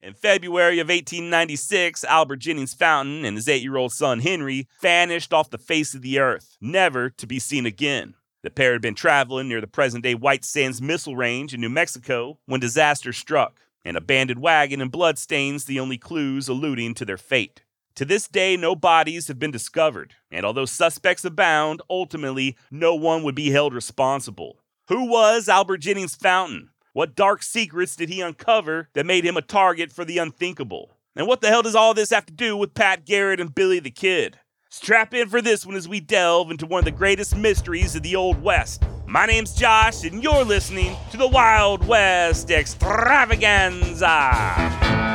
In February of 1896, Albert Jennings Fountain and his eight year old son Henry vanished off the face of the earth, never to be seen again. The pair had been traveling near the present day White Sands Missile Range in New Mexico when disaster struck. An abandoned wagon and bloodstains the only clues alluding to their fate. To this day, no bodies have been discovered, and although suspects abound, ultimately, no one would be held responsible. Who was Albert Jennings Fountain? What dark secrets did he uncover that made him a target for the unthinkable? And what the hell does all this have to do with Pat Garrett and Billy the Kid? Strap in for this one as we delve into one of the greatest mysteries of the Old West. My name's Josh, and you're listening to the Wild West Extravaganza.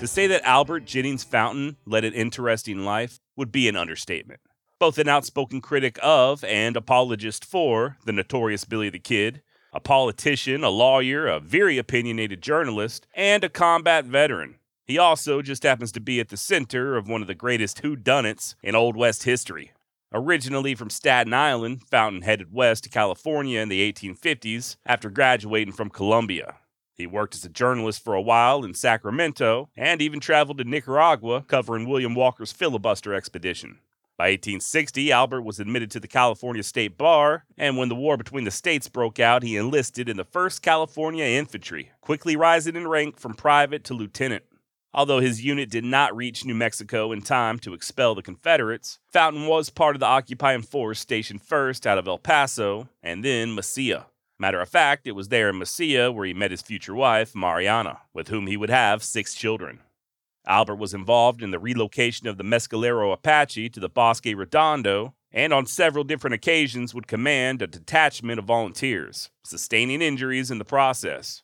To say that Albert Jennings Fountain led an interesting life would be an understatement. Both an outspoken critic of and apologist for the notorious Billy the Kid, a politician, a lawyer, a very opinionated journalist, and a combat veteran. He also just happens to be at the center of one of the greatest whodunits in Old West history. Originally from Staten Island, Fountain headed west to California in the 1850s after graduating from Columbia. He worked as a journalist for a while in Sacramento and even traveled to Nicaragua covering William Walker's filibuster expedition. By 1860, Albert was admitted to the California State Bar, and when the war between the states broke out, he enlisted in the 1st California Infantry, quickly rising in rank from private to lieutenant. Although his unit did not reach New Mexico in time to expel the Confederates, Fountain was part of the occupying force stationed first out of El Paso and then Mesilla. Matter of fact, it was there in Mesilla where he met his future wife, Mariana, with whom he would have six children. Albert was involved in the relocation of the Mescalero Apache to the Bosque Redondo, and on several different occasions would command a detachment of volunteers, sustaining injuries in the process.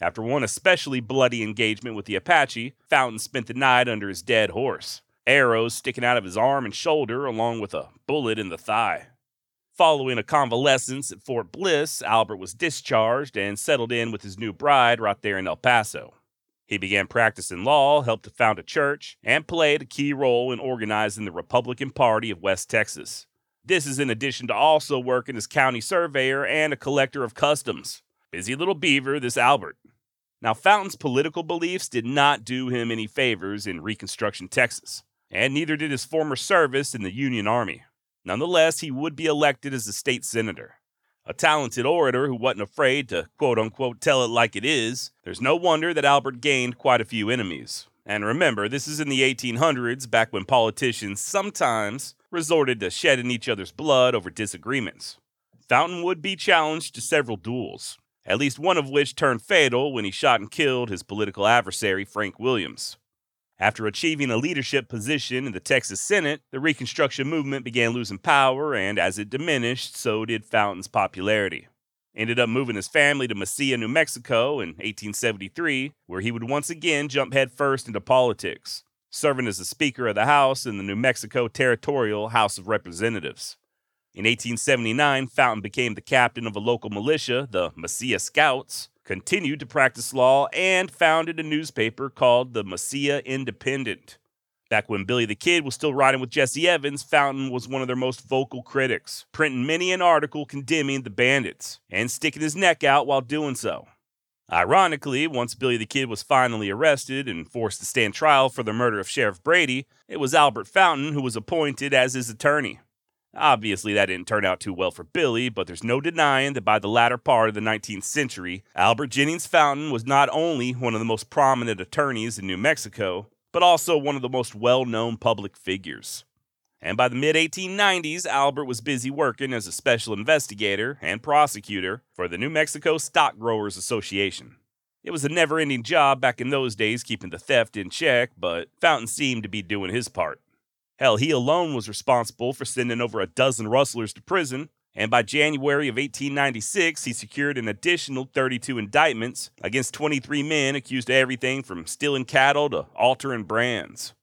After one especially bloody engagement with the Apache, Fountain spent the night under his dead horse, arrows sticking out of his arm and shoulder, along with a bullet in the thigh. Following a convalescence at Fort Bliss, Albert was discharged and settled in with his new bride right there in El Paso. He began practicing law, helped to found a church, and played a key role in organizing the Republican Party of West Texas. This is in addition to also working as county surveyor and a collector of customs. Busy little beaver, this Albert. Now, Fountain's political beliefs did not do him any favors in Reconstruction Texas, and neither did his former service in the Union Army. Nonetheless, he would be elected as a state senator. A talented orator who wasn't afraid to quote unquote tell it like it is, there's no wonder that Albert gained quite a few enemies. And remember, this is in the 1800s, back when politicians sometimes resorted to shedding each other's blood over disagreements. Fountain would be challenged to several duels, at least one of which turned fatal when he shot and killed his political adversary, Frank Williams. After achieving a leadership position in the Texas Senate, the Reconstruction movement began losing power, and as it diminished, so did Fountain's popularity. Ended up moving his family to Mesilla, New Mexico in 1873, where he would once again jump headfirst into politics, serving as the Speaker of the House in the New Mexico Territorial House of Representatives. In 1879, Fountain became the captain of a local militia, the Mesilla Scouts, continued to practice law, and founded a newspaper called the Mesilla Independent. Back when Billy the Kid was still riding with Jesse Evans, Fountain was one of their most vocal critics, printing many an article condemning the bandits and sticking his neck out while doing so. Ironically, once Billy the Kid was finally arrested and forced to stand trial for the murder of Sheriff Brady, it was Albert Fountain who was appointed as his attorney. Obviously, that didn't turn out too well for Billy, but there's no denying that by the latter part of the 19th century, Albert Jennings Fountain was not only one of the most prominent attorneys in New Mexico, but also one of the most well known public figures. And by the mid 1890s, Albert was busy working as a special investigator and prosecutor for the New Mexico Stock Growers Association. It was a never ending job back in those days keeping the theft in check, but Fountain seemed to be doing his part. Hell, he alone was responsible for sending over a dozen rustlers to prison, and by January of 1896, he secured an additional 32 indictments against 23 men accused of everything from stealing cattle to altering brands.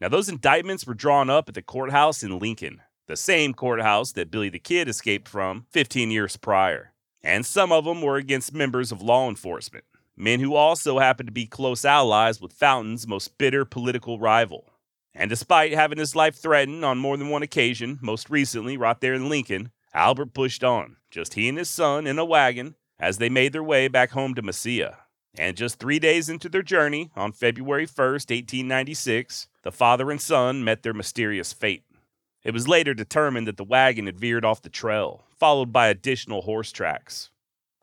Now, those indictments were drawn up at the courthouse in Lincoln, the same courthouse that Billy the Kid escaped from 15 years prior. And some of them were against members of law enforcement, men who also happened to be close allies with Fountain's most bitter political rival. And despite having his life threatened on more than one occasion, most recently right there in Lincoln, Albert pushed on, just he and his son in a wagon, as they made their way back home to Mesilla. And just three days into their journey, on February 1st, 1896, the father and son met their mysterious fate. It was later determined that the wagon had veered off the trail, followed by additional horse tracks.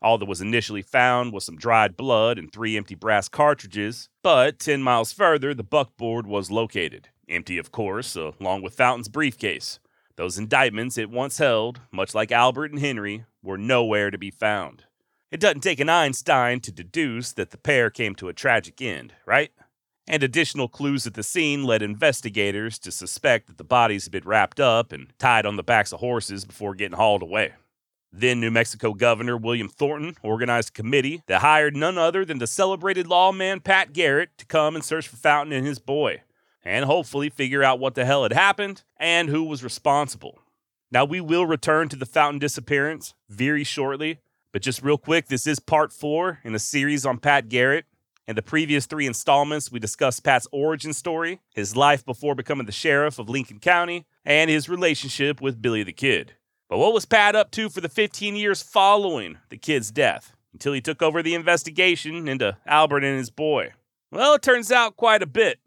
All that was initially found was some dried blood and three empty brass cartridges, but 10 miles further, the buckboard was located. Empty, of course, along with Fountain's briefcase. Those indictments it once held, much like Albert and Henry, were nowhere to be found. It doesn't take an Einstein to deduce that the pair came to a tragic end, right? And additional clues at the scene led investigators to suspect that the bodies had been wrapped up and tied on the backs of horses before getting hauled away. Then New Mexico Governor William Thornton organized a committee that hired none other than the celebrated lawman Pat Garrett to come and search for Fountain and his boy, and hopefully figure out what the hell had happened and who was responsible. Now, we will return to the Fountain disappearance very shortly, but just real quick, this is part four in a series on Pat Garrett. In the previous three installments, we discussed Pat's origin story, his life before becoming the sheriff of Lincoln County, and his relationship with Billy the Kid. But what was Pat up to for the 15 years following the kid's death until he took over the investigation into Albert and his boy? Well, it turns out quite a bit.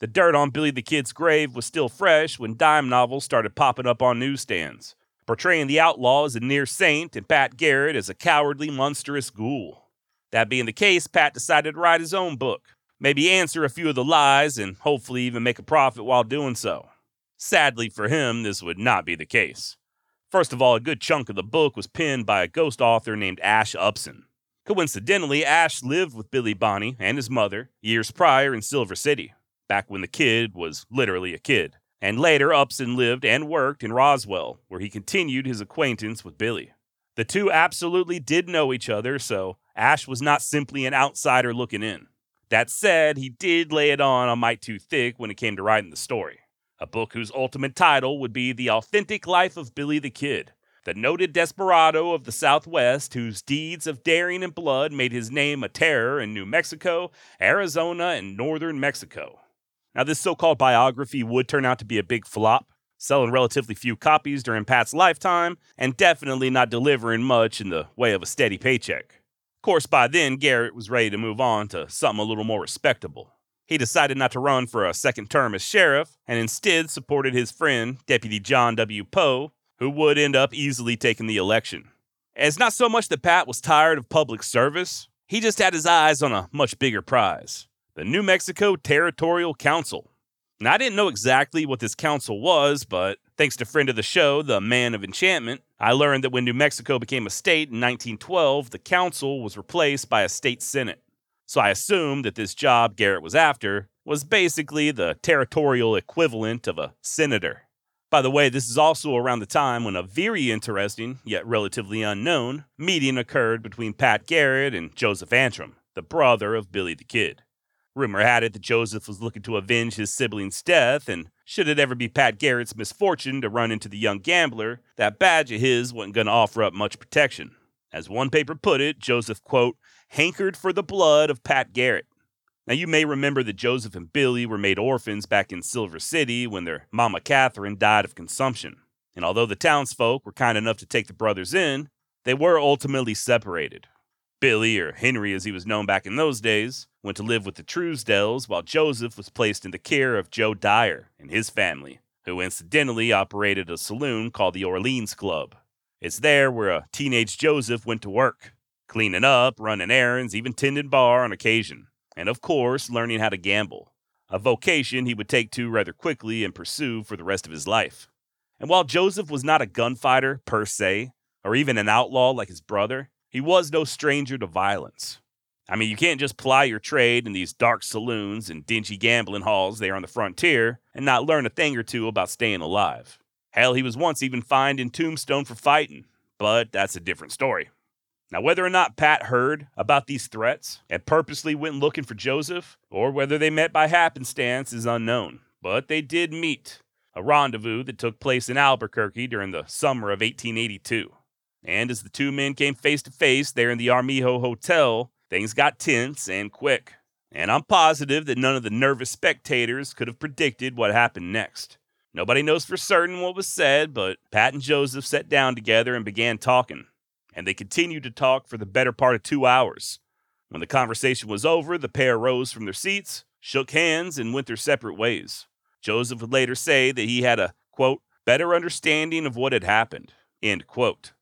The dirt on Billy the Kid's grave was still fresh when dime novels started popping up on newsstands portraying the outlaw as a near saint and Pat Garrett as a cowardly, monstrous ghoul. That being the case, Pat decided to write his own book, maybe answer a few of the lies, and hopefully even make a profit while doing so. Sadly for him, this would not be the case. First of all, a good chunk of the book was penned by a ghost author named Ash Upson. Coincidentally, Ash lived with Billy Bonney and his mother years prior in Silver City, back when the kid was literally a kid and later Upson lived and worked in Roswell, where he continued his acquaintance with Billy. The two absolutely did know each other, so Ash was not simply an outsider looking in. That said, he did lay it on a mite too thick when it came to writing the story. A book whose ultimate title would be The Authentic Life of Billy the Kid, the noted desperado of the Southwest whose deeds of daring and blood made his name a terror in New Mexico, Arizona, and northern Mexico. Now, this so called biography would turn out to be a big flop, selling relatively few copies during Pat's lifetime, and definitely not delivering much in the way of a steady paycheck. Of course, by then, Garrett was ready to move on to something a little more respectable. He decided not to run for a second term as sheriff, and instead supported his friend, Deputy John W. Poe, who would end up easily taking the election. it's not so much that Pat was tired of public service, he just had his eyes on a much bigger prize the New Mexico Territorial Council. Now, I didn't know exactly what this council was, but thanks to friend of the show, the Man of Enchantment, I learned that when New Mexico became a state in 1912, the council was replaced by a state senate. So I assumed that this job Garrett was after was basically the territorial equivalent of a senator. By the way, this is also around the time when a very interesting, yet relatively unknown, meeting occurred between Pat Garrett and Joseph Antrim, the brother of Billy the Kid. Rumor had it that Joseph was looking to avenge his sibling's death, and should it ever be Pat Garrett's misfortune to run into the young gambler, that badge of his wasn't going to offer up much protection. As one paper put it, Joseph, quote, hankered for the blood of Pat Garrett. Now, you may remember that Joseph and Billy were made orphans back in Silver City when their mama Catherine died of consumption. And although the townsfolk were kind enough to take the brothers in, they were ultimately separated. Billy, or Henry as he was known back in those days, went to live with the Truesdells while Joseph was placed in the care of Joe Dyer and his family, who incidentally operated a saloon called the Orleans Club. It's there where a teenage Joseph went to work, cleaning up, running errands, even tending bar on occasion, and of course, learning how to gamble, a vocation he would take to rather quickly and pursue for the rest of his life. And while Joseph was not a gunfighter per se, or even an outlaw like his brother, he was no stranger to violence. I mean, you can't just ply your trade in these dark saloons and dingy gambling halls there on the frontier and not learn a thing or two about staying alive. Hell, he was once even fined in Tombstone for fighting, but that's a different story. Now, whether or not Pat heard about these threats and purposely went looking for Joseph, or whether they met by happenstance, is unknown. But they did meet, a rendezvous that took place in Albuquerque during the summer of 1882. And as the two men came face to face there in the Armijo Hotel, Things got tense and quick. And I'm positive that none of the nervous spectators could have predicted what happened next. Nobody knows for certain what was said, but Pat and Joseph sat down together and began talking. And they continued to talk for the better part of two hours. When the conversation was over, the pair rose from their seats, shook hands, and went their separate ways. Joseph would later say that he had a, quote, better understanding of what had happened, end quote.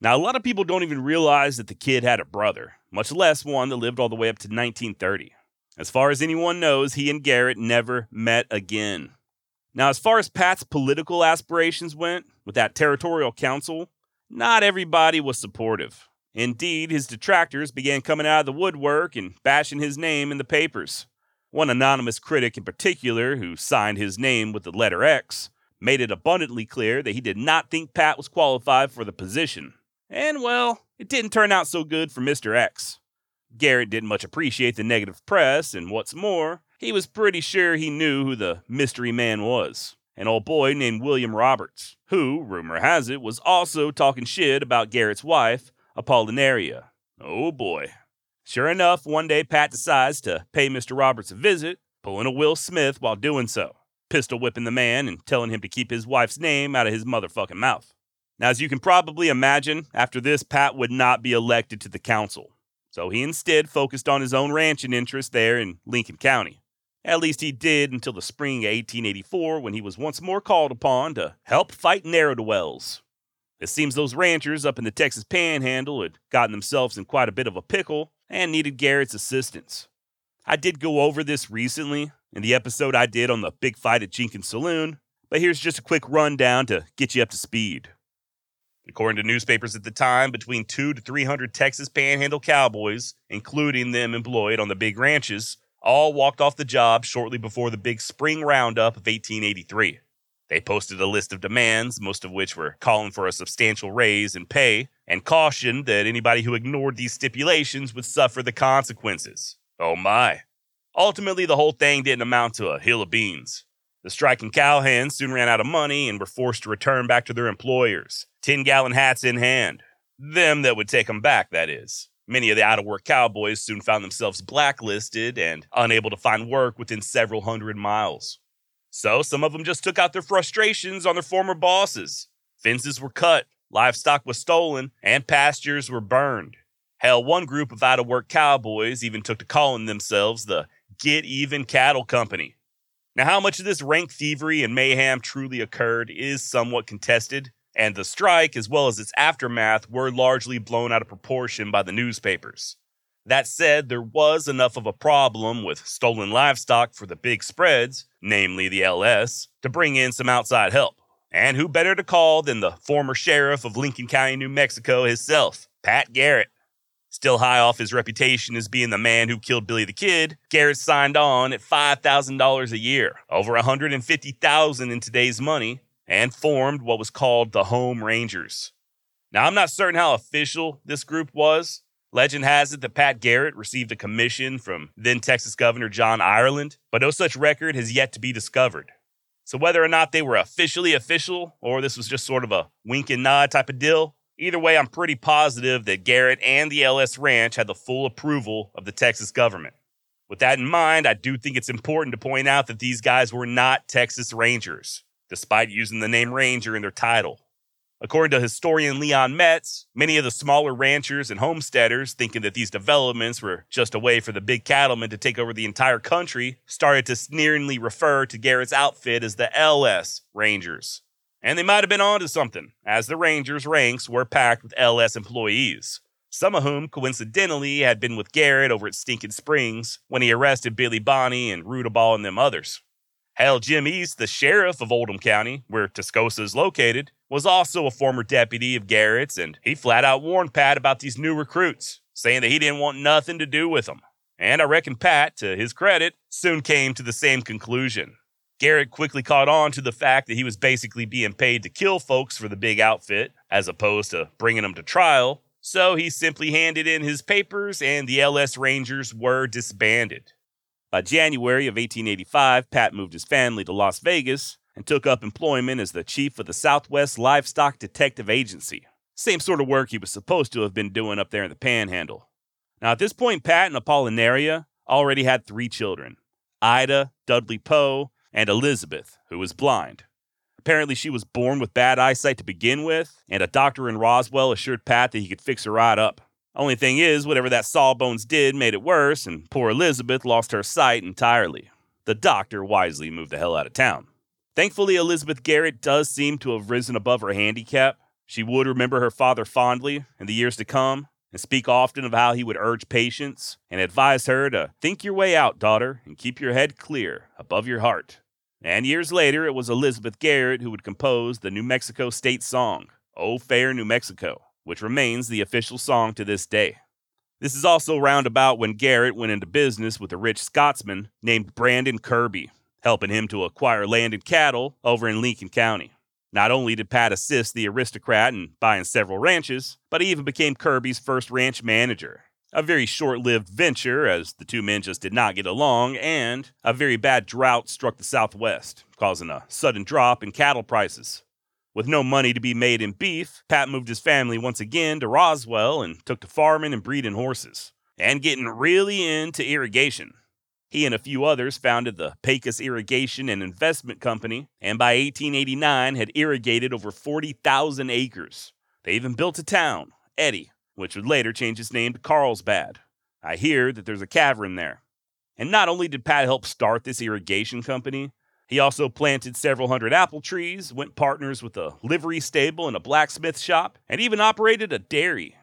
Now, a lot of people don't even realize that the kid had a brother, much less one that lived all the way up to 1930. As far as anyone knows, he and Garrett never met again. Now, as far as Pat's political aspirations went, with that territorial council, not everybody was supportive. Indeed, his detractors began coming out of the woodwork and bashing his name in the papers. One anonymous critic in particular, who signed his name with the letter X, made it abundantly clear that he did not think Pat was qualified for the position. And well, it didn't turn out so good for Mr. X. Garrett didn't much appreciate the negative press, and what's more, he was pretty sure he knew who the mystery man was an old boy named William Roberts, who, rumor has it, was also talking shit about Garrett's wife, Apollinaria. Oh boy. Sure enough, one day Pat decides to pay Mr. Roberts a visit, pulling a Will Smith while doing so, pistol whipping the man and telling him to keep his wife's name out of his motherfucking mouth. Now, as you can probably imagine, after this, Pat would not be elected to the council. So he instead focused on his own ranching interest there in Lincoln County. At least he did until the spring of 1884 when he was once more called upon to help fight narrow dwells. It seems those ranchers up in the Texas panhandle had gotten themselves in quite a bit of a pickle and needed Garrett's assistance. I did go over this recently in the episode I did on the big fight at Jenkins Saloon, but here's just a quick rundown to get you up to speed. According to newspapers at the time, between two to 300 Texas panhandle cowboys, including them employed on the big ranches, all walked off the job shortly before the big spring roundup of 1883. They posted a list of demands, most of which were calling for a substantial raise in pay, and cautioned that anybody who ignored these stipulations would suffer the consequences. Oh my. Ultimately, the whole thing didn't amount to a hill of beans. The striking cowhands soon ran out of money and were forced to return back to their employers, 10 gallon hats in hand. Them that would take them back, that is. Many of the out of work cowboys soon found themselves blacklisted and unable to find work within several hundred miles. So some of them just took out their frustrations on their former bosses. Fences were cut, livestock was stolen, and pastures were burned. Hell, one group of out of work cowboys even took to calling themselves the Get Even Cattle Company. Now, how much of this rank thievery and mayhem truly occurred is somewhat contested, and the strike, as well as its aftermath, were largely blown out of proportion by the newspapers. That said, there was enough of a problem with stolen livestock for the big spreads, namely the LS, to bring in some outside help. And who better to call than the former sheriff of Lincoln County, New Mexico himself, Pat Garrett. Still high off his reputation as being the man who killed Billy the Kid, Garrett signed on at $5,000 a year, over 150,000 in today's money, and formed what was called the Home Rangers. Now, I'm not certain how official this group was. Legend has it that Pat Garrett received a commission from then Texas Governor John Ireland, but no such record has yet to be discovered. So, whether or not they were officially official or this was just sort of a wink and nod type of deal, Either way, I'm pretty positive that Garrett and the LS Ranch had the full approval of the Texas government. With that in mind, I do think it's important to point out that these guys were not Texas Rangers, despite using the name Ranger in their title. According to historian Leon Metz, many of the smaller ranchers and homesteaders, thinking that these developments were just a way for the big cattlemen to take over the entire country, started to sneeringly refer to Garrett's outfit as the LS Rangers. And they might have been onto something, as the Rangers' ranks were packed with LS employees, some of whom coincidentally had been with Garrett over at Stinking Springs when he arrested Billy Bonney and Rudabaugh and them others. Hell, Jim East, the sheriff of Oldham County, where Tascosa is located, was also a former deputy of Garrett's, and he flat out warned Pat about these new recruits, saying that he didn't want nothing to do with them. And I reckon Pat, to his credit, soon came to the same conclusion. Garrett quickly caught on to the fact that he was basically being paid to kill folks for the big outfit, as opposed to bringing them to trial, so he simply handed in his papers and the LS Rangers were disbanded. By January of 1885, Pat moved his family to Las Vegas and took up employment as the chief of the Southwest Livestock Detective Agency. Same sort of work he was supposed to have been doing up there in the Panhandle. Now, at this point, Pat and Apollinaria already had three children Ida, Dudley Poe, and Elizabeth, who was blind. Apparently, she was born with bad eyesight to begin with, and a doctor in Roswell assured Pat that he could fix her right up. Only thing is, whatever that sawbones did made it worse, and poor Elizabeth lost her sight entirely. The doctor wisely moved the hell out of town. Thankfully, Elizabeth Garrett does seem to have risen above her handicap. She would remember her father fondly in the years to come, and speak often of how he would urge patience and advise her to think your way out, daughter, and keep your head clear above your heart. And years later, it was Elizabeth Garrett who would compose the New Mexico state song, Oh Fair New Mexico which remains the official song to this day. This is also roundabout when Garrett went into business with a rich Scotsman named Brandon Kirby, helping him to acquire land and cattle over in Lincoln County. Not only did Pat assist the aristocrat in buying several ranches, but he even became Kirby's first ranch manager. A very short lived venture, as the two men just did not get along, and a very bad drought struck the Southwest, causing a sudden drop in cattle prices. With no money to be made in beef, Pat moved his family once again to Roswell and took to farming and breeding horses, and getting really into irrigation. He and a few others founded the Pecos Irrigation and Investment Company, and by 1889 had irrigated over 40,000 acres. They even built a town, Eddy, which would later change its name to Carlsbad. I hear that there's a cavern there. And not only did Pat help start this irrigation company, he also planted several hundred apple trees, went partners with a livery stable and a blacksmith shop, and even operated a dairy.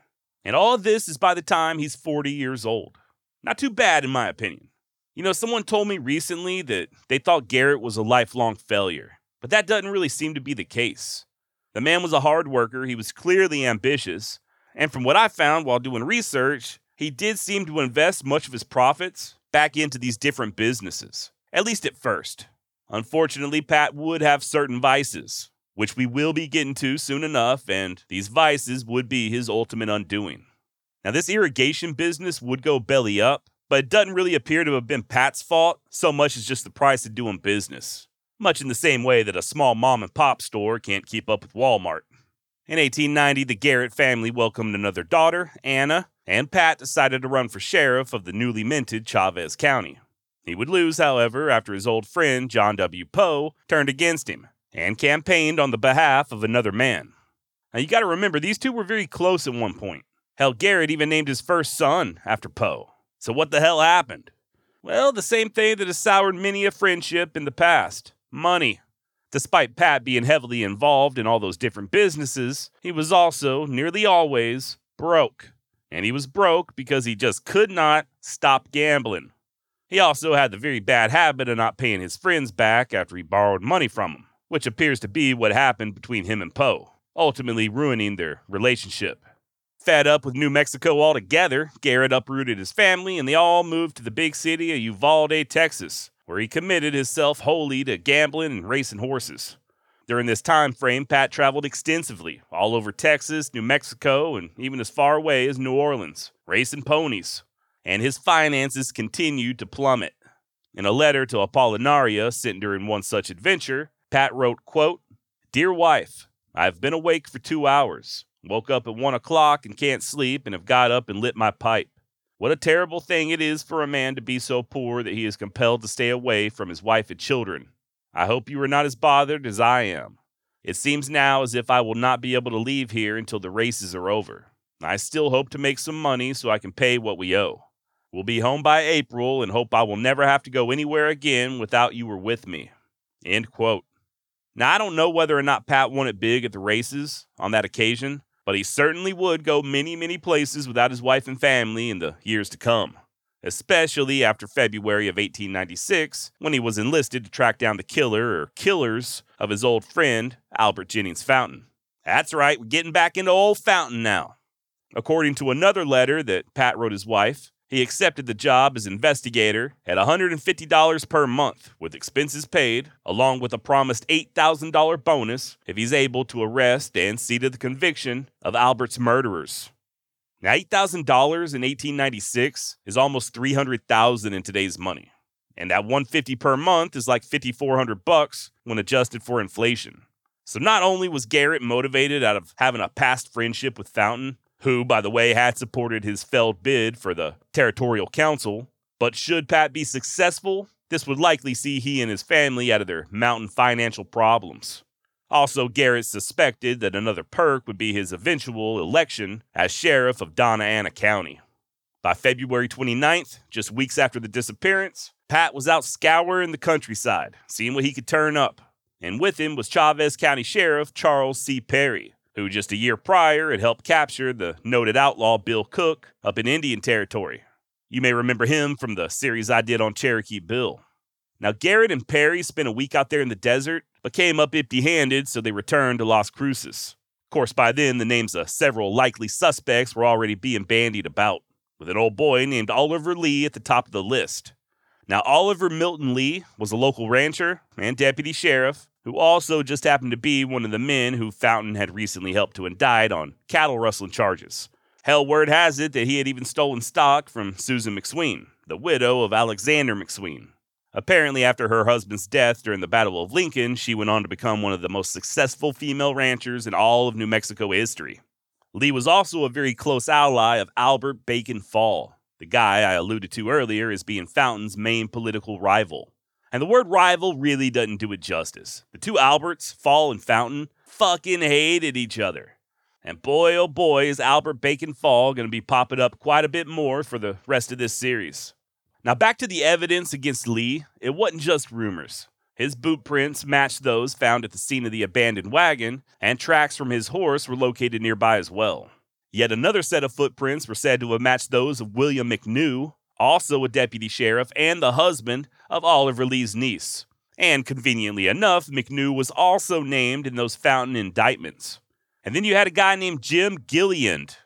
And all this is by the time he's 40 years old. Not too bad, in my opinion. You know, someone told me recently that they thought Garrett was a lifelong failure, but that doesn't really seem to be the case. The man was a hard worker, he was clearly ambitious, and from what I found while doing research, he did seem to invest much of his profits back into these different businesses, at least at first. Unfortunately, Pat would have certain vices, which we will be getting to soon enough, and these vices would be his ultimate undoing. Now, this irrigation business would go belly up, but it doesn't really appear to have been Pat's fault so much as just the price of doing business, much in the same way that a small mom and pop store can't keep up with Walmart. In 1890, the Garrett family welcomed another daughter, Anna, and Pat decided to run for sheriff of the newly minted Chaves County. He would lose, however, after his old friend John W. Poe turned against him and campaigned on the behalf of another man. Now you got to remember, these two were very close at one point. Hell, Garrett even named his first son after Poe. So what the hell happened? Well, the same thing that has soured many a friendship in the past money. Despite Pat being heavily involved in all those different businesses, he was also, nearly always, broke. And he was broke because he just could not stop gambling. He also had the very bad habit of not paying his friends back after he borrowed money from them, which appears to be what happened between him and Poe, ultimately ruining their relationship. Fed up with New Mexico altogether, Garrett uprooted his family and they all moved to the big city of Uvalde, Texas, where he committed himself wholly to gambling and racing horses. During this time frame, Pat traveled extensively, all over Texas, New Mexico, and even as far away as New Orleans, racing ponies and his finances continued to plummet. In a letter to Apollinaria sent during one such adventure, Pat wrote, quote, Dear wife, I have been awake for two hours, woke up at one o'clock and can't sleep, and have got up and lit my pipe. What a terrible thing it is for a man to be so poor that he is compelled to stay away from his wife and children. I hope you are not as bothered as I am. It seems now as if I will not be able to leave here until the races are over. I still hope to make some money so I can pay what we owe. We'll be home by April and hope I will never have to go anywhere again without you were with me. End quote. Now, I don't know whether or not Pat won it big at the races on that occasion, but he certainly would go many, many places without his wife and family in the years to come, especially after February of 1896 when he was enlisted to track down the killer or killers of his old friend, Albert Jennings Fountain. That's right, we're getting back into old Fountain now. According to another letter that Pat wrote his wife, he accepted the job as investigator at $150 per month with expenses paid, along with a promised $8,000 bonus if he's able to arrest and see to the conviction of Albert's murderers. Now, $8,000 in 1896 is almost 300,000 in today's money. And that $150 per month is like 5400 bucks when adjusted for inflation. So not only was Garrett motivated out of having a past friendship with Fountain, who, by the way, had supported his failed bid for the Territorial Council. But should Pat be successful, this would likely see he and his family out of their mountain financial problems. Also, Garrett suspected that another perk would be his eventual election as sheriff of Doña Ana County. By February 29th, just weeks after the disappearance, Pat was out scouring the countryside, seeing what he could turn up. And with him was Chaves County Sheriff Charles C. Perry, who just a year prior had helped capture the noted outlaw Bill Cook up in Indian Territory. You may remember him from the series I did on Cherokee Bill. Now, Garrett and Perry spent a week out there in the desert, but came up empty handed, so they returned to Las Cruces. Of course, by then, the names of several likely suspects were already being bandied about, with an old boy named Oliver Lee at the top of the list. Now, Oliver Milton Lee was a local rancher and deputy sheriff who also just happened to be one of the men who Fountain had recently helped to indict on cattle rustling charges. Hell, word has it that he had even stolen stock from Susan McSween, the widow of Alexander McSween. Apparently, after her husband's death during the Battle of Lincoln, she went on to become one of the most successful female ranchers in all of New Mexico history. Lee was also a very close ally of Albert Bacon Fall, the guy I alluded to earlier as being Fountain's main political rival. And the word rival really doesn't do it justice. The two Alberts, Fall and Fountain, fucking hated each other. And boy, oh boy, is Albert Bacon Fall going to be popping up quite a bit more for the rest of this series. Now, back to the evidence against Lee, it wasn't just rumors. His boot prints matched those found at the scene of the abandoned wagon, and tracks from his horse were located nearby as well. Yet another set of footprints were said to have matched those of William McNew, also a deputy sheriff and the husband of Oliver Lee's niece. And conveniently enough, McNew was also named in those Fountain indictments. And then you had a guy named Jim Gilliland.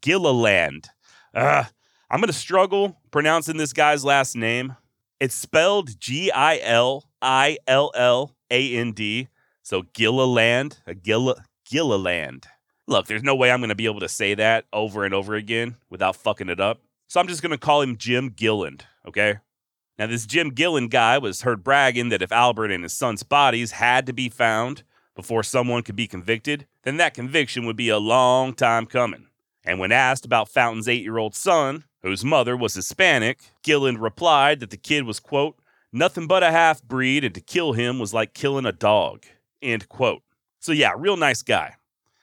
Gilliland. I'm going to struggle pronouncing this guy's last name. It's spelled G I L I L L A N D. So Gilliland, Gill- Gilliland. Look, there's no way I'm going to be able to say that over and over again without fucking it up. So I'm just going to call him Jim Gilland, okay? Now, this Jim Gilland guy was heard bragging that if Albert and his son's bodies had to be found before someone could be convicted, then that conviction would be a long time coming. And when asked about Fountain's eight year old son, whose mother was Hispanic, Gilland replied that the kid was, quote, nothing but a half breed and to kill him was like killing a dog, end quote. So, yeah, real nice guy.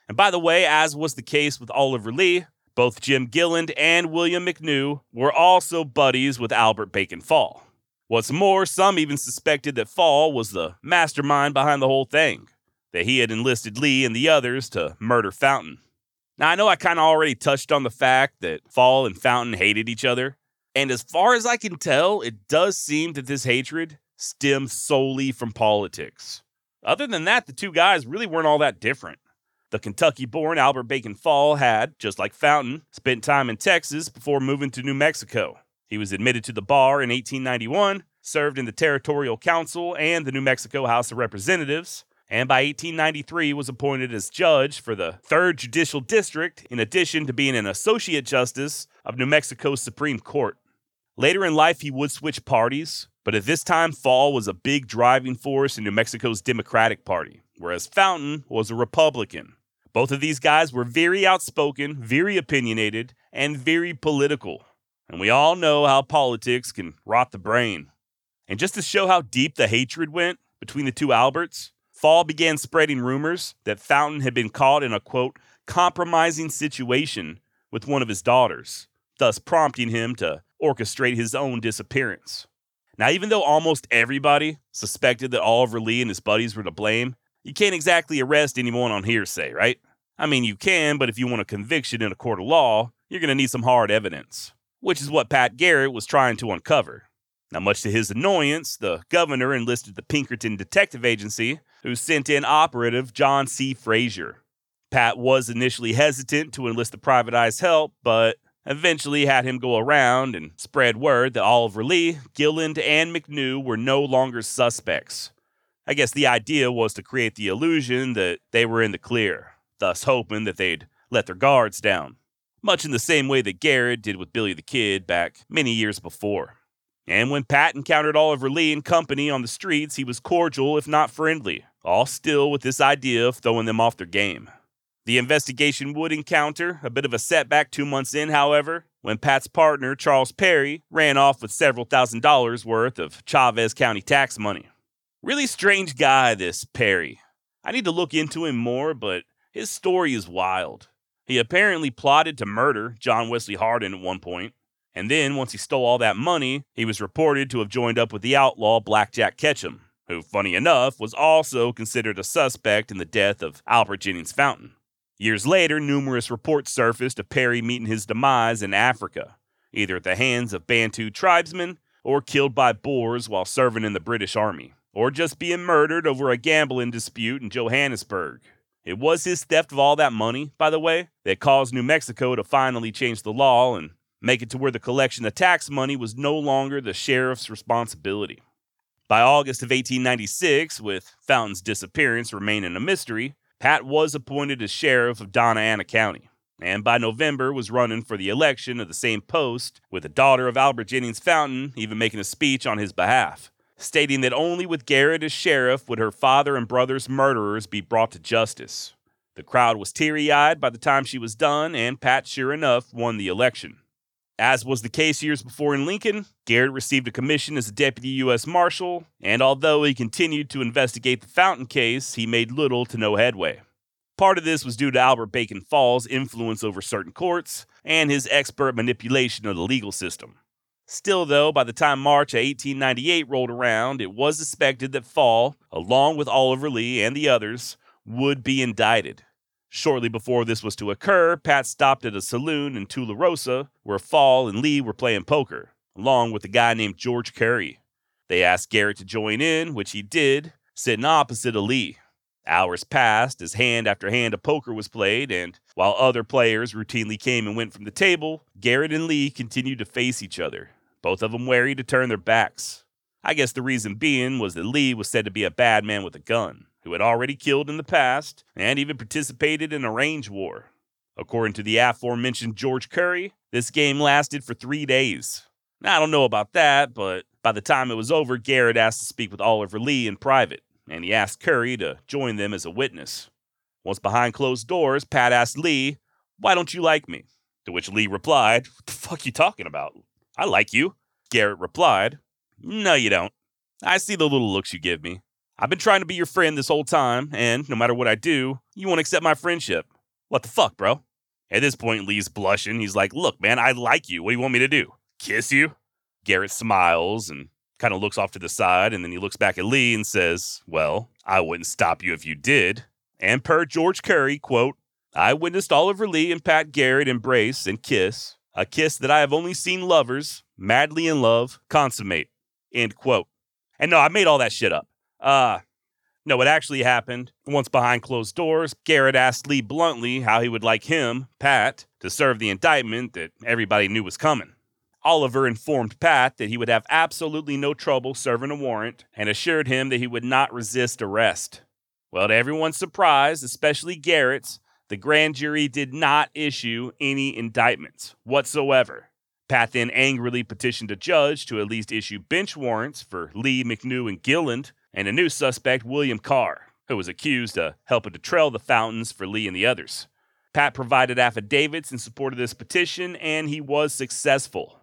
And by the way, as was the case with Oliver Lee, both Jim Gilland and William McNew were also buddies with Albert Bacon Fall. What's more, some even suspected that Fall was the mastermind behind the whole thing, that he had enlisted Lee and the others to murder Fountain. Now, I know I kind of already touched on the fact that Fall and Fountain hated each other, and as far as I can tell, it does seem that this hatred stems solely from politics. Other than that, the two guys really weren't all that different. The Kentucky born Albert Bacon Fall had, just like Fountain, spent time in Texas before moving to New Mexico. He was admitted to the bar in 1891, served in the Territorial Council and the New Mexico House of Representatives, and by 1893 was appointed as judge for the 3rd Judicial District, in addition to being an associate justice of New Mexico's Supreme Court. Later in life, he would switch parties, but at this time, Fall was a big driving force in New Mexico's Democratic Party, whereas Fountain was a Republican. Both of these guys were very outspoken, very opinionated, and very political. And we all know how politics can rot the brain. And just to show how deep the hatred went between the two Alberts, Fall began spreading rumors that Fountain had been caught in a quote, compromising situation with one of his daughters, thus prompting him to orchestrate his own disappearance. Now, even though almost everybody suspected that Oliver Lee and his buddies were to blame, you can't exactly arrest anyone on hearsay, right? I mean, you can, but if you want a conviction in a court of law, you're going to need some hard evidence, which is what Pat Garrett was trying to uncover. Now, much to his annoyance, the governor enlisted the Pinkerton Detective Agency, who sent in operative John C. Frazier. Pat was initially hesitant to enlist the private eye's help, but eventually had him go around and spread word that Oliver Lee, Gilland, and McNew were no longer suspects. I guess the idea was to create the illusion that they were in the clear, thus hoping that they'd let their guards down, much in the same way that Garrett did with Billy the Kid back many years before. And when Pat encountered Oliver Lee and company on the streets, he was cordial, if not friendly, all still with this idea of throwing them off their game. The investigation would encounter a bit of a setback two months in, however, when Pat's partner, Charles Perry, ran off with several thousand dollars worth of Chaves County tax money. Really strange guy, this Perry. I need to look into him more, but his story is wild. He apparently plotted to murder John Wesley Hardin at one point, and then once he stole all that money, he was reported to have joined up with the outlaw Blackjack Ketchum, who, funny enough, was also considered a suspect in the death of Albert Jennings Fountain. Years later, numerous reports surfaced of Perry meeting his demise in Africa, either at the hands of Bantu tribesmen or killed by Boers while serving in the British Army, or just being murdered over a gambling dispute in Johannesburg. It was his theft of all that money, by the way, that caused New Mexico to finally change the law and make it to where the collection of tax money was no longer the sheriff's responsibility. By August of 1896, with Fountain's disappearance remaining a mystery, Pat was appointed as sheriff of Doña Ana County, and by November was running for the election of the same post, with the daughter of Albert Jennings Fountain even making a speech on his behalf, stating that only with Garrett as sheriff would her father and brother's murderers be brought to justice. The crowd was teary eyed by the time she was done, and Pat, sure enough, won the election. As was the case years before in Lincoln, Garrett received a commission as a deputy U.S. Marshal, and although he continued to investigate the Fountain case, he made little to no headway. Part of this was due to Albert Bacon Fall's influence over certain courts and his expert manipulation of the legal system. Still, though, by the time March of 1898 rolled around, it was suspected that Fall, along with Oliver Lee and the others, would be indicted. Shortly before this was to occur, Pat stopped at a saloon in Tularosa where Fall and Lee were playing poker, along with a guy named George Curry. They asked Garrett to join in, which he did, sitting opposite of Lee. Hours passed as hand after hand of poker was played, and while other players routinely came and went from the table, Garrett and Lee continued to face each other, both of them wary to turn their backs. I guess the reason being was that Lee was said to be a bad man with a gun who had already killed in the past and even participated in a range war. According to the aforementioned George Curry, this game lasted for three days. Now, I don't know about that, but by the time it was over, Garrett asked to speak with Oliver Lee in private, and he asked Curry to join them as a witness. Once behind closed doors, Pat asked Lee, Why don't you like me? To which Lee replied, What the fuck you talking about? I like you. Garrett replied, No, you don't. I see the little looks you give me. I've been trying to be your friend this whole time, and no matter what I do, you won't accept my friendship. What the fuck, bro? At this point, Lee's blushing. He's like, Look, man, I like you. What do you want me to do? Kiss you? Garrett smiles and kind of looks off to the side, and then he looks back at Lee and says, Well, I wouldn't stop you if you did. And per George Curry, quote, I witnessed Oliver Lee and Pat Garrett embrace and kiss, a kiss that I have only seen lovers, madly in love, consummate. End quote. And no, I made all that shit up. Uh, no, what actually happened, once behind closed doors, Garrett asked Lee bluntly how he would like him, Pat, to serve the indictment that everybody knew was coming. Oliver informed Pat that he would have absolutely no trouble serving a warrant and assured him that he would not resist arrest. Well, to everyone's surprise, especially Garrett's, the grand jury did not issue any indictments whatsoever. Pat then angrily petitioned a judge to at least issue bench warrants for Lee, McNew, and Gilland, and a new suspect, William Carr, who was accused of helping to trail the fountains for Lee and the others. Pat provided affidavits in support of this petition, and he was successful.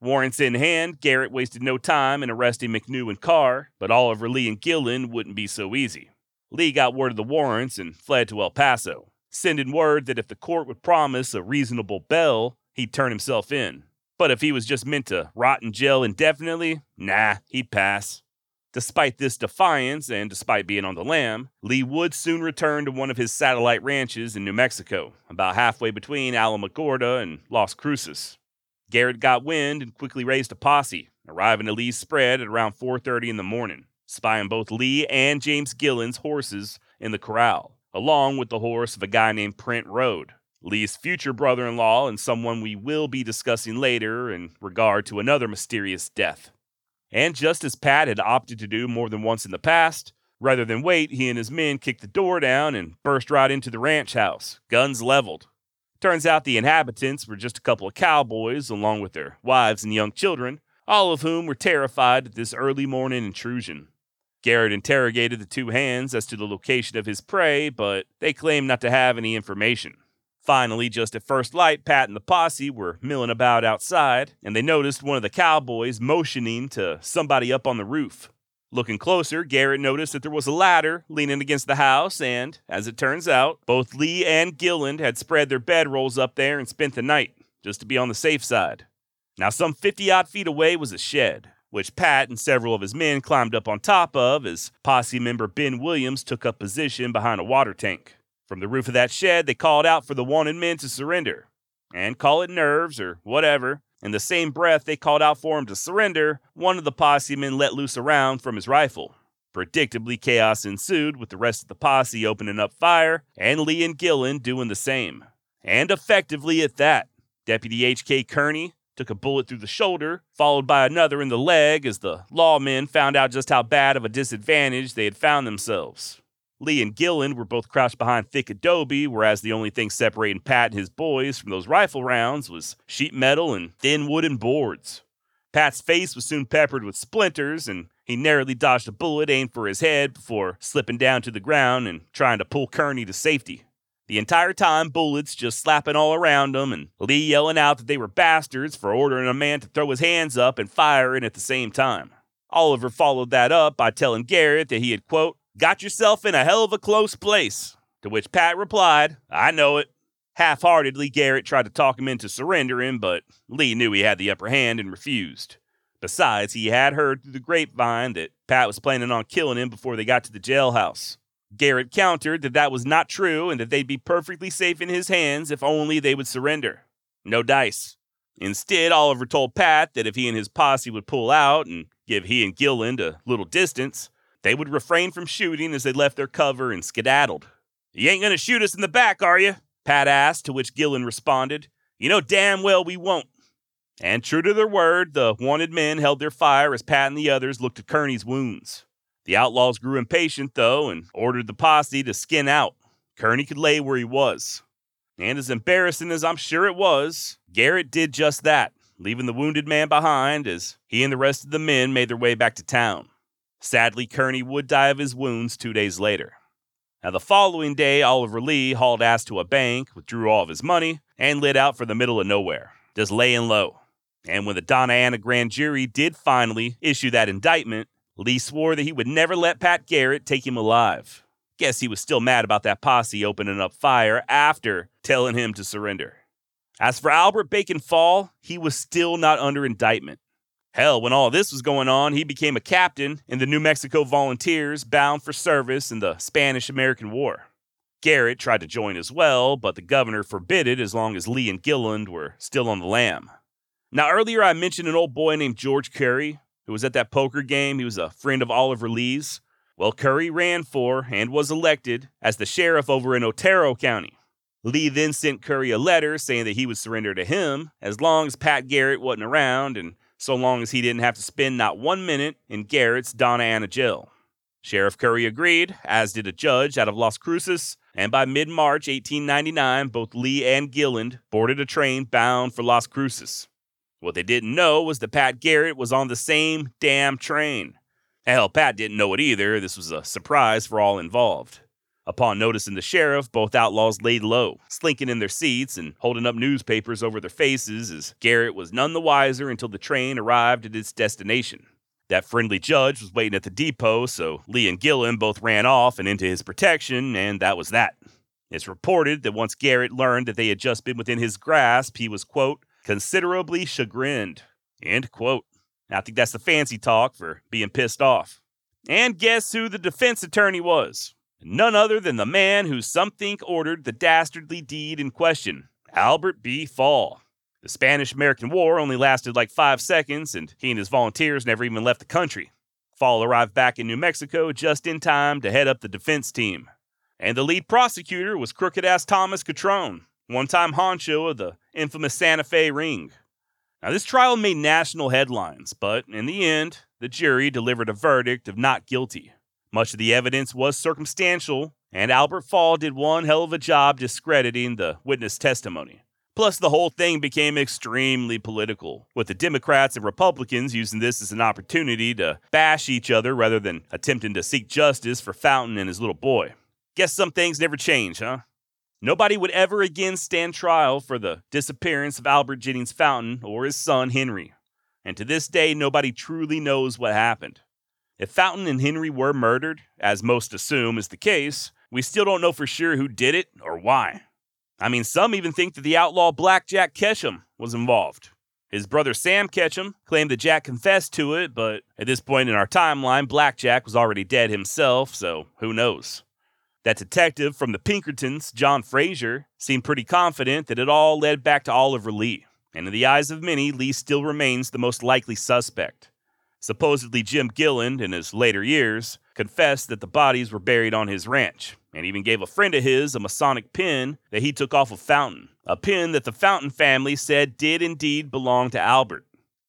Warrants in hand, Garrett wasted no time in arresting McNew and Carr, but Oliver Lee and Gilland wouldn't be so easy. Lee got word of the warrants and fled to El Paso, sending word that if the court would promise a reasonable bail, he'd turn himself in. But if he was just meant to rot in jail indefinitely, nah, he'd pass. Despite this defiance, and despite being on the lam, Lee would soon return to one of his satellite ranches in New Mexico, about halfway between Alamogordo and Las Cruces. Garrett got wind and quickly raised a posse, arriving at Lee's spread at around 4:30 in the morning, spying both Lee and James Gilland's horses in the corral, along with the horse of a guy named Print Rhode, Lee's future brother-in-law and someone we will be discussing later in regard to another mysterious death. And just as Pat had opted to do more than once in the past, rather than wait, he and his men kicked the door down and burst right into the ranch house, guns leveled. Turns out the inhabitants were just a couple of cowboys, along with their wives and young children, all of whom were terrified at this early morning intrusion. Garrett interrogated the two hands as to the location of his prey, but they claimed not to have any information. Finally, just at first light, Pat and the posse were milling about outside, and they noticed one of the cowboys motioning to somebody up on the roof. Looking closer, Garrett noticed that there was a ladder leaning against the house, and, as it turns out, both Lee and Gilland had spread their bedrolls up there and spent the night, just to be on the safe side. Now, some 50 odd feet away was a shed, which Pat and several of his men climbed up on top of as posse member Ben Williams took up position behind a water tank. From the roof of that shed, they called out for the wanted men to surrender. And call it nerves or whatever. In the same breath they called out for him to surrender, one of the posse men let loose a round from his rifle. Predictably, chaos ensued, with the rest of the posse opening up fire, and Lee and Gilland doing the same. And effectively at that. Deputy H.K. Kearney took a bullet through the shoulder, followed by another in the leg as the lawmen found out just how bad of a disadvantage they had found themselves. Lee and Gilland were both crouched behind thick adobe, whereas the only thing separating Pat and his boys from those rifle rounds was sheet metal and thin wooden boards. Pat's face was soon peppered with splinters, and he narrowly dodged a bullet aimed for his head before slipping down to the ground and trying to pull Kearney to safety. The entire time, bullets just slapping all around him, and Lee yelling out that they were bastards for ordering a man to throw his hands up and firing at the same time. Oliver followed that up by telling Garrett that he had, quote, Got yourself in a hell of a close place. To which Pat replied, I know it. Half heartedly, Garrett tried to talk him into surrendering, but Lee knew he had the upper hand and refused. Besides, he had heard through the grapevine that Pat was planning on killing him before they got to the jailhouse. Garrett countered that that was not true and that they'd be perfectly safe in his hands if only they would surrender. No dice. Instead, Oliver told Pat that if he and his posse would pull out and give he and Gilland a little distance, they would refrain from shooting as they left their cover and skedaddled. You ain't gonna shoot us in the back, are you? Pat asked, to which Gilland responded, You know damn well we won't. And true to their word, the wanted men held their fire as Pat and the others looked at Kearney's wounds. The outlaws grew impatient, though, and ordered the posse to skin out. Kearney could lay where he was. And as embarrassing as I'm sure it was, Garrett did just that, leaving the wounded man behind as he and the rest of the men made their way back to town. Sadly, Kearney would die of his wounds two days later. Now, the following day, Oliver Lee hauled ass to a bank, withdrew all of his money, and lit out for the middle of nowhere, just laying low. And when the Doña Ana grand jury did finally issue that indictment, Lee swore that he would never let Pat Garrett take him alive. Guess he was still mad about that posse opening up fire after telling him to surrender. As for Albert Bacon Fall, he was still not under indictment. Hell, when all this was going on, he became a captain in the New Mexico Volunteers bound for service in the Spanish American War. Garrett tried to join as well, but the governor forbid it as long as Lee and Gilland were still on the lam. Now, earlier I mentioned an old boy named George Curry who was at that poker game. He was a friend of Oliver Lee's. Well, Curry ran for and was elected as the sheriff over in Otero County. Lee then sent Curry a letter saying that he would surrender to him as long as Pat Garrett wasn't around and so long as he didn't have to spend not one minute in Garrett's Doña Ana jail. Sheriff Curry agreed, as did a judge out of Las Cruces, and by mid March 1899, both Lee and Gilland boarded a train bound for Las Cruces. What they didn't know was that Pat Garrett was on the same damn train. Hell, Pat didn't know it either. This was a surprise for all involved. Upon noticing the sheriff, both outlaws laid low, slinking in their seats and holding up newspapers over their faces as Garrett was none the wiser until the train arrived at its destination. That friendly judge was waiting at the depot, so Lee and Gilland both ran off and into his protection, and that was that. It's reported that once Garrett learned that they had just been within his grasp, he was, quote, considerably chagrined, end quote. I think that's the fancy talk for being pissed off. And guess who the defense attorney was? none other than the man who some think ordered the dastardly deed in question, Albert B. Fall. The Spanish American War only lasted like five seconds, and he and his volunteers never even left the country. Fall arrived back in New Mexico just in time to head up the defense team. And the lead prosecutor was crooked ass Thomas Catron, one time honcho of the infamous Santa Fe Ring. Now, this trial made national headlines, but in the end, the jury delivered a verdict of not guilty. Much of the evidence was circumstantial, and Albert Fall did one hell of a job discrediting the witness testimony. Plus, the whole thing became extremely political, with the Democrats and Republicans using this as an opportunity to bash each other rather than attempting to seek justice for Fountain and his little boy. Guess some things never change, huh? Nobody would ever again stand trial for the disappearance of Albert Jennings Fountain or his son Henry. And to this day, nobody truly knows what happened. If Fountain and Henry were murdered, as most assume is the case, we still don't know for sure who did it or why. I mean, some even think that the outlaw Black Jack Ketchum was involved. His brother Sam Ketchum claimed that Jack confessed to it, but at this point in our timeline, Black Jack was already dead himself, so who knows? That detective from the Pinkertons, John Fraser, seemed pretty confident that it all led back to Oliver Lee, and in the eyes of many, Lee still remains the most likely suspect. Supposedly, Jim Gilland, in his later years, confessed that the bodies were buried on his ranch, and even gave a friend of his a Masonic pin that he took off a Fountain, a pin that the Fountain family said did indeed belong to Albert.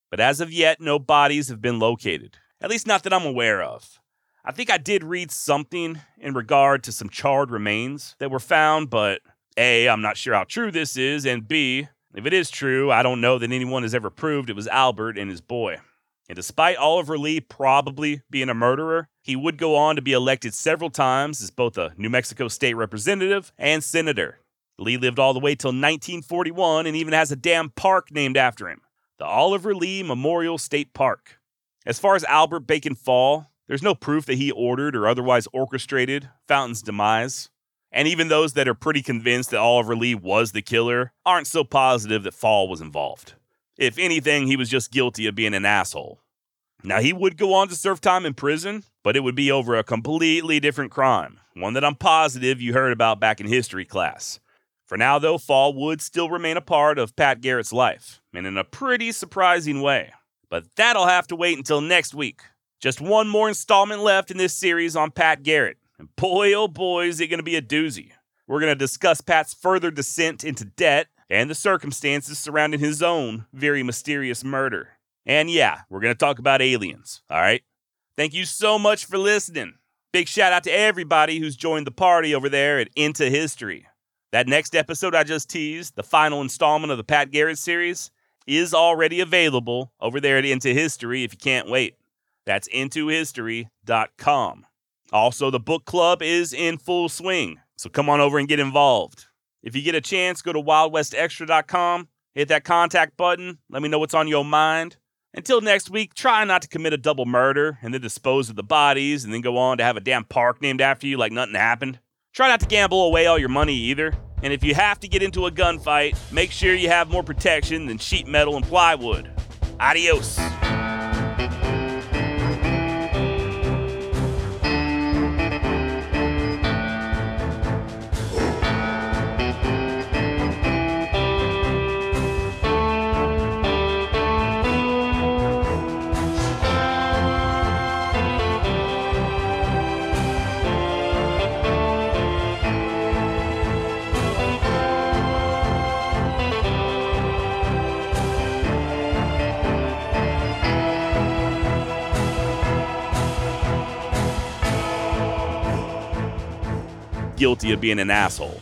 But as of yet, no bodies have been located, at least not that I'm aware of. I think I did read something in regard to some charred remains that were found, but A, I'm not sure how true this is, and B, if it is true, I don't know that anyone has ever proved it was Albert and his boy. And despite Oliver Lee probably being a murderer, he would go on to be elected several times as both a New Mexico state representative and senator. Lee lived all the way till 1941 and even has a damn park named after him the Oliver Lee Memorial State Park. As far as Albert Bacon Fall, there's no proof that he ordered or otherwise orchestrated Fountain's demise. And even those that are pretty convinced that Oliver Lee was the killer aren't so positive that Fall was involved. If anything, he was just guilty of being an asshole. Now, he would go on to serve time in prison, but it would be over a completely different crime, one that I'm positive you heard about back in history class. For now, though, Fall would still remain a part of Pat Garrett's life, and in a pretty surprising way. But that'll have to wait until next week. Just one more installment left in this series on Pat Garrett. And boy, oh boy, is it going to be a doozy. We're going to discuss Pat's further descent into debt and the circumstances surrounding his own very mysterious murder. And yeah, we're going to talk about aliens, all right? Thank you so much for listening. Big shout out to everybody who's joined the party over there at Into History. That next episode I just teased, the final installment of the Pat Garrett series, is already available over there at Into History if you can't wait. That's intohistory.com. Also, the book club is in full swing, so come on over and get involved. If you get a chance, go to wildwestextra.com, hit that contact button, let me know what's on your mind. Until next week, try not to commit a double murder and then dispose of the bodies and then go on to have a damn park named after you like nothing happened. Try not to gamble away all your money either. And if you have to get into a gunfight, make sure you have more protection than sheet metal and plywood. Adios. Guilty of being an asshole.